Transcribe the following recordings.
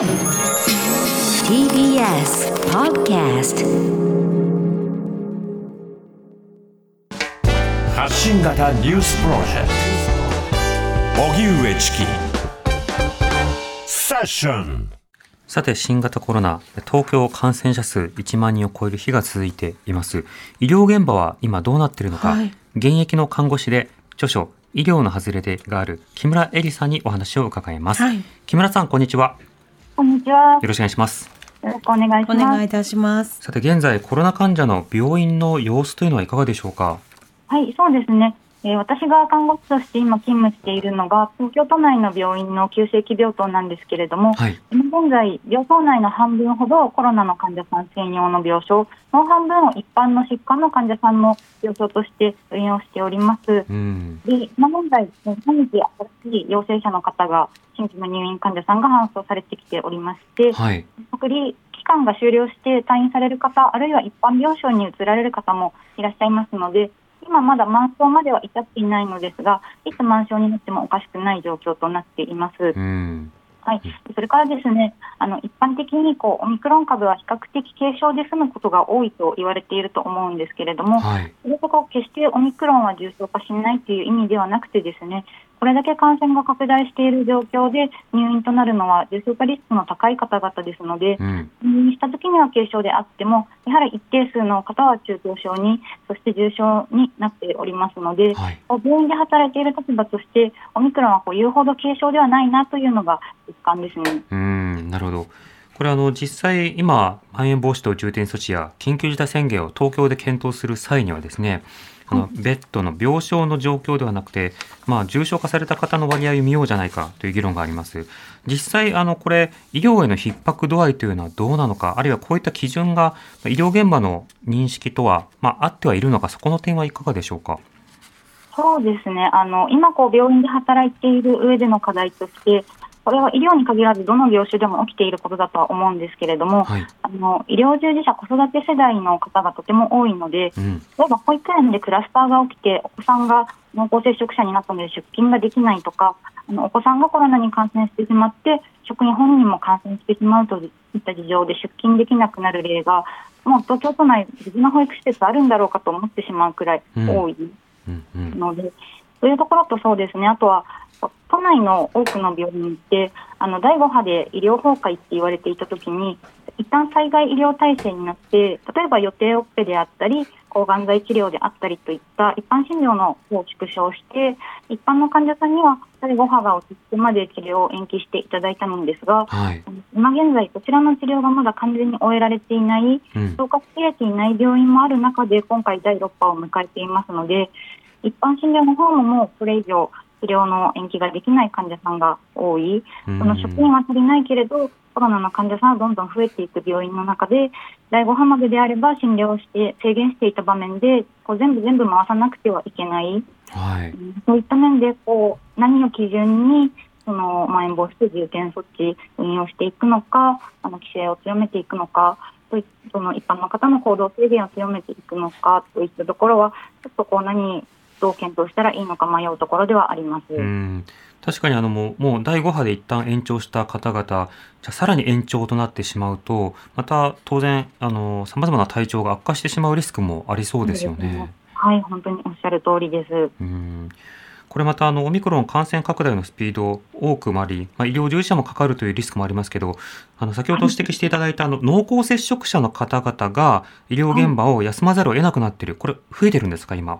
TBS Podcast 発信型ニュースプロジェクト。荻上チキ。セッション。さて、新型コロナ、東京感染者数1万人を超える日が続いています。医療現場は今どうなっているのか、はい。現役の看護師で著書、医療の外れでがある木村恵里さんにお話を伺います。はい。木村さん、こんにちは。こんにちは。よろしくお願いします。よろしくお願いしおます。願いいたします。さて、現在コロナ患者の病院の様子というのはいかがでしょうか？はい、そうですね。えー私が看護師として今勤務しているのが、東京都内の病院の急性期病棟なんですけれども、はい。今現在、病棟内の半分ほどコロナの患者さん専用の病床、もう半分を一般の疾患の患者さんの病床として運用しております。うん。で、今現在、毎日新しい陽性者の方が、新規の入院患者さんが搬送されてきておりまして、はい。隔離期間が終了して退院される方、あるいは一般病床に移られる方もいらっしゃいますので、今まだ満床までは至っていないのですが、いつ満床になってもおかしくない状況となっています。うん。はい、それからですね、あの一般的にこうオミクロン株は比較的軽症で済むことが多いと言われていると思うんですけれども、はい。それとこう決してオミクロンは重症化しないという意味ではなくてですね、これだけ感染が拡大している状況で入院となるのは重症化リスクの高い方々ですので、うん。入院した時には軽症であっても、やはり一定数の方は中等症に、そして重症になっておりますので、はい。病院で働いている立場として、オミクロンはこう言うほど軽症ではないなというのが実感ですね。うん、なるほど。これあの実際今まん延防止等重点措置や緊急事態宣言を東京で検討する際にはですね、あのベッドの病床の状況ではなくて、まあ重症化された方の割合を見ようじゃないかという議論があります。実際あのこれ医療への逼迫度合いというのはどうなのか、あるいはこういった基準が医療現場の認識とはまあ合ってはいるのか、そこの点はいかがでしょうか？そうですね。あの、今こう病院で働いている上での課題として、これは医療に限らずどの業種でも起きていることだとは思うんですけれども、はい。あの医療従事者、子育て世代の方がとても多いので、うん。例えば保育園でクラスターが起きて、お子さんが濃厚接触者になったので出勤ができないとか、あのお子さんがコロナに感染してしまって、職員本人も感染してしまうといった事情で出勤できなくなる例が、もう東京都内、別の保育施設あるんだろうかと思ってしまうくらい多いうん。うん。ので、そういうところとそうですね、あとは都内の多くの病院って、あの第5波で医療崩壊って言われていたときに、一旦災害医療体制になって、例えば予定オペであったり、抗がん剤治療であったりといった一般診療の方を縮小して、一般の患者さんには第5波が落ち着くまで治療を延期していただいたのですが、はい。今現在、こちらの治療がまだ完全に終えられていない、うん。消化しきれていない病院もある中で、今回第6波を迎えていますので、一般診療の方ももうこれ以上、治療の延期ができない患者さんが多い、うん。その職員は足りないけれど、コロナの患者さんはどんどん増えていく病院の中で、第5波までであれば診療をして制限していた場面で、こう全部全部回さなくてはいけない、はい。そういった面でこう何を基準にそのまん延防止等重点措置運用していくのか、あの規制を強めていくのか、その一般の方の行動制限を強めていくのかといったところは、ちょっとこう何どう検討したらいいのか迷うところではあります。うん確かにあのもうもう第5波で一旦延長した方々、じゃあさらに延長となってしまうと、また当然、あの、様々な体調が悪化してしまうリスクもありそうですよね。はい、本当におっしゃる通りです。うんこれまたあのオミクロン感染拡大のスピード多くもあり、まあ、医療従事者もかかるというリスクもありますけど、あの先ほど指摘していただいたあの濃厚接触者の方々が医療現場を休まざるを得なくなっている、これ増えてるんですか、今？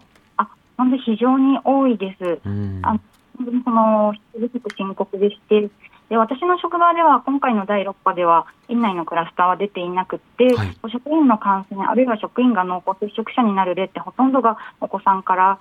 なんで非常に多いです。うん。あ本当にその人不足深刻でして、で私の職場では今回の第6波では院内のクラスターは出ていなくて、はい。職員の感染、あるいは職員が濃厚接触者になる例ってほとんどがお子さんから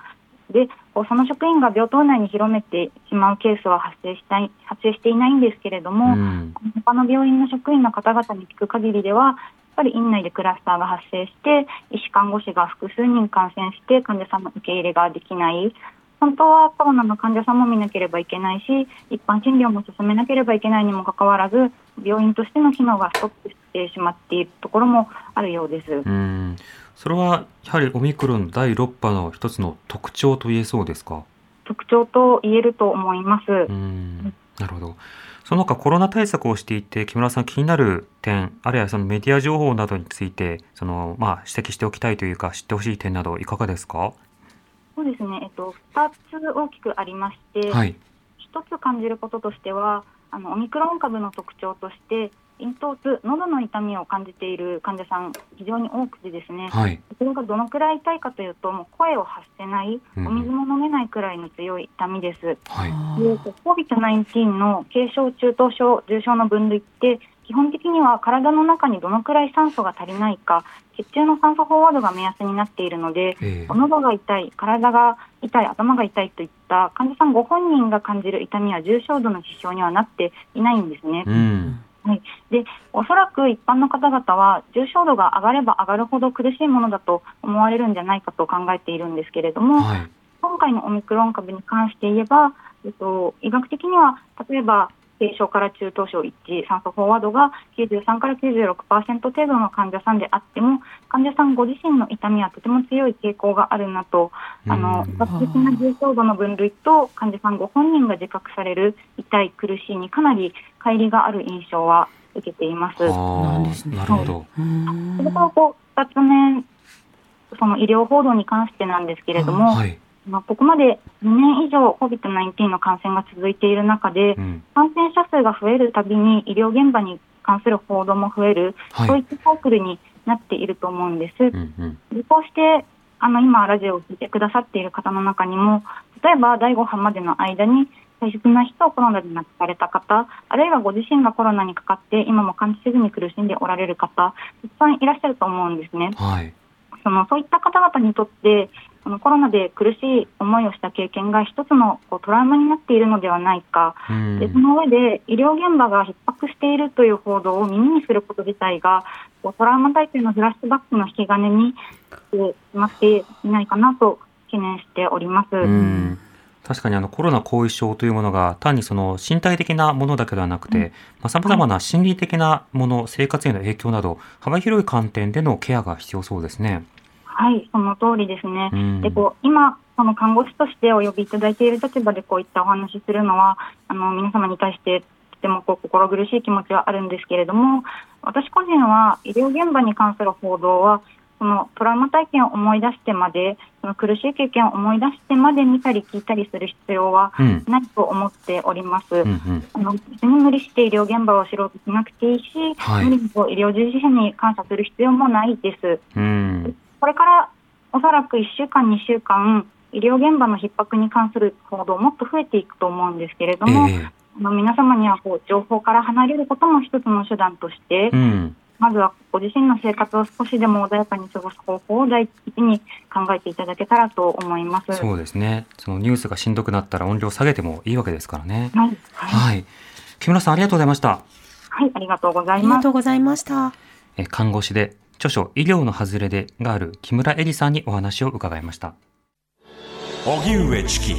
で、その職員が病棟内に広めてしまうケースは発生したい発生していないんですけれども、うん。他の病院の職員の方々に聞く限りでは、ぱり院内でクラスターが発生して、医師看護師が複数人感染して、患者さんの受け入れができない。本当はコロナの患者さんも見なければいけないし、一般診療も進めなければいけないにもかかわらず、病院としての機能がストップしてしまっているところもあるようです。うんそれはやはりオミクロン第6波の一つの特徴と言えそうですか？特徴と言えると思います。うんなるほど。その他コロナ対策をしていて木村さん気になる点あるいはそのメディア情報などについてその、まあ、指摘しておきたいというか知ってほしい点などいかがですか？そうですね、えっと、2つ大きくありまして、はい。一つ感じることとしてはあのオミクロン株の特徴として咽頭痛喉の痛みを感じている患者さん非常に多くてですね、はい。それがどのくらい痛いかというともう声を発せないうんお水も飲めないくらいの強い痛みです。はい。で COVID-19 の軽症、中等症、重症の分類って基本的には体の中にどのくらい酸素が足りないか血中の酸素飽和度が目安になっているのでえー喉が痛い、体が痛い、頭が痛いといった患者さんご本人が感じる痛みは重症度の支障にはなっていないんですね。うん。でおそらく一般の方々は重症度が上がれば上がるほど苦しいものだと思われるんじゃないかと考えているんですけれども、はい。今回のオミクロン株に関して言えば、えっと、医学的には例えば軽症から中等症一致酸素飽和度が93から96%程度の患者さんであっても患者さんご自身の痛みはとても強い傾向があるなとあの学的な重症度の分類と患者さんご本人が自覚される痛い苦しいにかなり乖離がある印象は受けています。あなんですねーなるほど。うんそれからこう2つ目その医療報道に関してなんですけれども、はい。まあ、ここまで2年以上 COVID-19 の感染が続いている中で、うん。感染者数が増えるたびに医療現場に関する報道も増える、はいそういったサイクルになっていると思うんです。うんうん。でこうしてあの今、ラジオを聞いてくださっている方の中にも、例えば第5波までの間に大切な人をコロナで亡くされた方、あるいはご自身がコロナにかかって今も感じせずに苦しんでおられる方、たくさんいらっしゃると思うんですね。はい。そのそういった方々にとってこのコロナで苦しい思いをした経験が一つのこうトラウマになっているのではないか、うんでその上で医療現場が逼迫しているという報道を耳にすること自体がこうトラウマ体験のフラッシュバックの引き金にしてしまっていないかなと懸念しております。うん確かにあのコロナ後遺症というものが単にその身体的なものだけではなくて、さまざ、まな心理的なもの、生活への影響など幅広い観点でのケアが必要そうですね。はい、その通りですね。うんでこう今、その看護師としてお呼びいただいている立場でこういったお話しするのは、あの皆様に対してとてもこう心苦しい気持ちはあるんですけれども、私個人は医療現場に関する報道は、そのトラウマ体験を思い出してまで、その苦しい経験を思い出してまで見たり聞いたりする必要はうん。ないと思っております。うんうん。あの別に無理して医療現場を知ろうとしなくていいし、はい無理に医療従事者に感謝する必要もないです。うん。これからおそらく1週間、2週間、医療現場の逼迫に関する報道もっと増えていくと思うんですけれども、ええあの皆様にはこう情報から離れることも一つの手段として、うん。まずはご自身の生活を少しでも穏やかに過ごす方法を第一に考えていただけたらと思います。そうですね。そのニュースがしんどくなったら音量下げてもいいわけですからね。はい、はい、はい。木村さんありがとうございました。はい、ありがとうござありがいます。とうございました。え看護師で著書医療の外れでがある木村恵里さんにお話を伺いました。荻上チキ